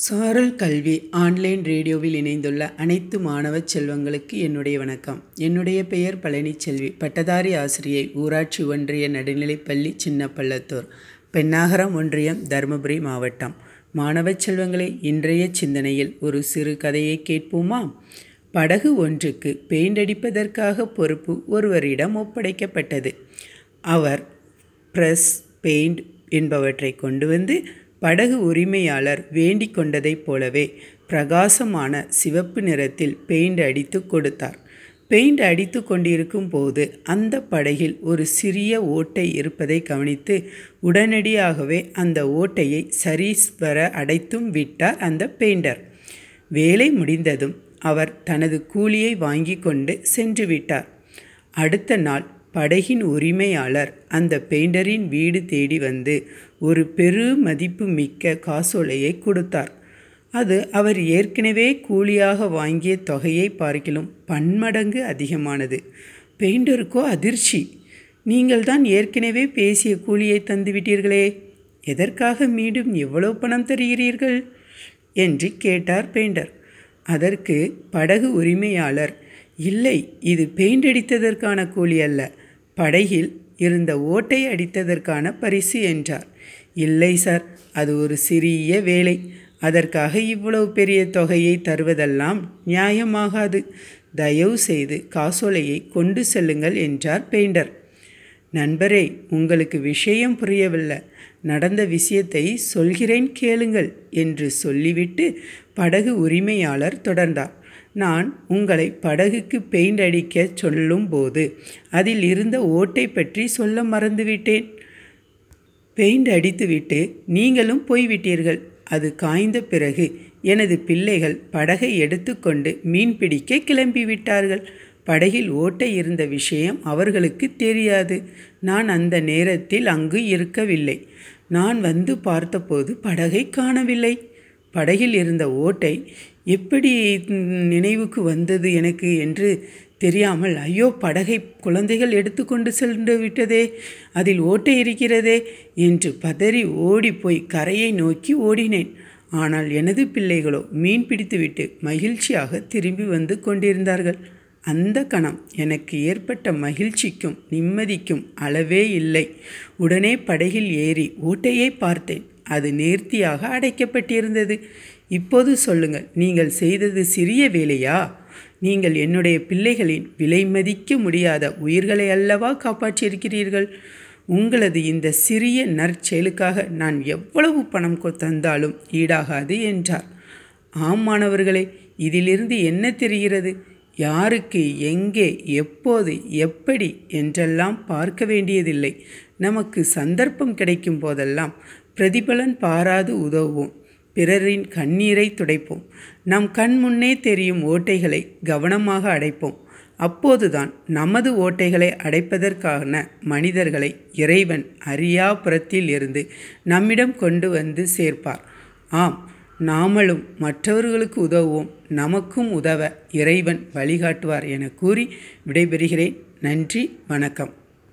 சாரல் கல்வி ஆன்லைன் ரேடியோவில் இணைந்துள்ள அனைத்து மாணவ செல்வங்களுக்கு என்னுடைய வணக்கம். என்னுடைய பெயர் பழனிச்செல்வி. பட்டதாரி ஆசிரியை ஊராட்சி ஒன்றிய நடுநிலைப்பள்ளி சின்னப்பள்ளத்தூர் பெண்ணாகரம் ஒன்றியம் தருமபுரி மாவட்டம். மாணவ செல்வங்களை இன்றைய சிந்தனையில் ஒரு சிறு கதையை கேட்போமா? படகு ஒன்றுக்கு பெயிண்ட் அடிப்பதற்காக பொறுப்பு ஒருவரிடம் ஒப்படைக்கப்பட்டது. அவர் ப்ரெஸ் பெயிண்ட் என்பவற்றை கொண்டு வந்து படகு உரிமையாளர் வேண்டிக் கொண்டதைப் போலவே பிரகாசமான சிவப்பு நிறத்தில் பெயிண்ட் அடித்து கொடுத்தார். பெயிண்ட் அடித்து கொண்டிருக்கும் போது அந்த படகில் ஒரு சிறிய ஓட்டை இருப்பதை கவனித்து உடனடியாகவே அந்த ஓட்டையை சரிஸ்வர அடைத்தும் விட்டார் அந்த பெயிண்டர். வேலை முடிந்ததும் அவர் தனது கூலியை வாங்கி கொண்டு சென்று விட்டார். அடுத்த நாள் படகின் உரிமையாளர் அந்த பெயிண்டரின் வீடு தேடி வந்து ஒரு பெரு மதிப்பு மிக்க காசோலையை கொடுத்தார். அது அவர் ஏற்கனவே கூலியாக வாங்கிய தொகையை பார்க்கிலும் பன்மடங்கு அதிகமானது. பெயிண்டருக்கோ அதிர்ச்சி. நீங்கள் தான் ஏற்கனவே பேசிய கூலியை தந்துவிட்டீர்களே. எதற்காக மீண்டும் எவ்வளவு பணம் தருகிறீர்கள்? என்று கேட்டார் பெயிண்டர். அதற்கு படகு உரிமையாளர் இல்லை இது பெயிண்ட் அடித்ததற்கான கூலி அல்ல. படகில் இருந்த ஓட்டை அடித்ததற்கான பரிசு என்றார். இல்லை சார் அது ஒரு சிறிய வேலை. அதற்காக இவ்வளவு பெரிய தொகையை தருவதெல்லாம் நியாயமாகாது. தயவு செய்து காசோலையை கொண்டு செல்லுங்கள் என்றார் பெயிண்டர். நண்பரே உங்களுக்கு விஷயம் புரியவில்லை. நடந்த விஷயத்தை சொல்கிறேன் கேளுங்கள் என்று சொல்லிவிட்டு படகு உரிமையாளர் தொடர்ந்தார். நான் உங்களை படகுக்கு பெயிண்ட் அடிக்க சொல்லும்போது அதில் இருந்த ஓட்டை பற்றி சொல்ல மறந்துவிட்டேன். பெயிண்ட் அடித்துவிட்டு நீங்களும் போய்விட்டீர்கள். அது காய்ந்த பிறகு எனது பிள்ளைகள் படகை எடுத்துக்கொண்டு மீன் பிடிக்க கிளம்பிவிட்டார்கள் படகில் ஓட்டை இருந்த விஷயம் அவர்களுக்கு தெரியாது. நான் அந்த நேரத்தில் அங்கு இருக்கவில்லை. நான் வந்து பார்த்தபோது படகை காணவில்லை. படகில் இருந்த ஓட்டை எப்படி நினைவுக்கு வந்தது எனக்கு என்று தெரியாமல் ஐயோ படகை குழந்தைகள் எடுத்துக்கொண்டு சென்று விட்டதே அதில் ஓட்டை இருக்கிறதே என்று பதறி ஓடிப்போய் கரையை நோக்கி ஓடினேன். ஆனால் எனது பிள்ளைகளோ மீன் பிடித்துவிட்டு மகிழ்ச்சியாக திரும்பி வந்து கொண்டிருந்தார்கள். அந்த கணம் எனக்கு ஏற்பட்ட மகிழ்ச்சிக்கும் நிம்மதிக்கும் அளவே இல்லை. உடனே படகில் ஏறி ஓட்டையை பார்த்தேன். அது நேர்த்தியாக அடைக்கப்பட்டிருந்தது. இப்போது சொல்லுங்கள் நீங்கள் செய்தது சிறிய வேலையா? நீங்கள் என்னுடைய பிள்ளைகளின் விலை மதிக்க முடியாத உயிர்களை அல்லவா காப்பாற்றியிருக்கிறீர்கள்? உங்களது இந்த சிறிய நற்செயலுக்காக நான் எவ்வளவு பணம் தந்தாலும் ஈடாகாது என்றார். ஆம் மாணவர்களே இதிலிருந்து என்ன தெரிகிறது? யாருக்கு எங்கே எப்போது எப்படி என்றெல்லாம் பார்க்க வேண்டியதில்லை. நமக்கு சந்தர்ப்பம் கிடைக்கும் போதெல்லாம் பிரதிபலன் பாராது உதவுவோம். பிறரின் கண்ணீரை துடைப்போம். நம் கண் முன்னே தெரியும் ஓட்டைகளை கவனமாக அடைப்போம். அப்போதுதான் நமது ஓட்டைகளை அடைப்பதற்கான மனிதர்களை இறைவன் அரியாபுரத்தில் இருந்து நம்மிடம் கொண்டு வந்து சேர்ப்பார். ஆம் நாமளும் மற்றவர்களுக்கு உதவுவோம். நமக்கும் உதவ இறைவன் வழிகாட்டுவார் என கூறி விடைபெறுகிறேன். நன்றி வணக்கம்.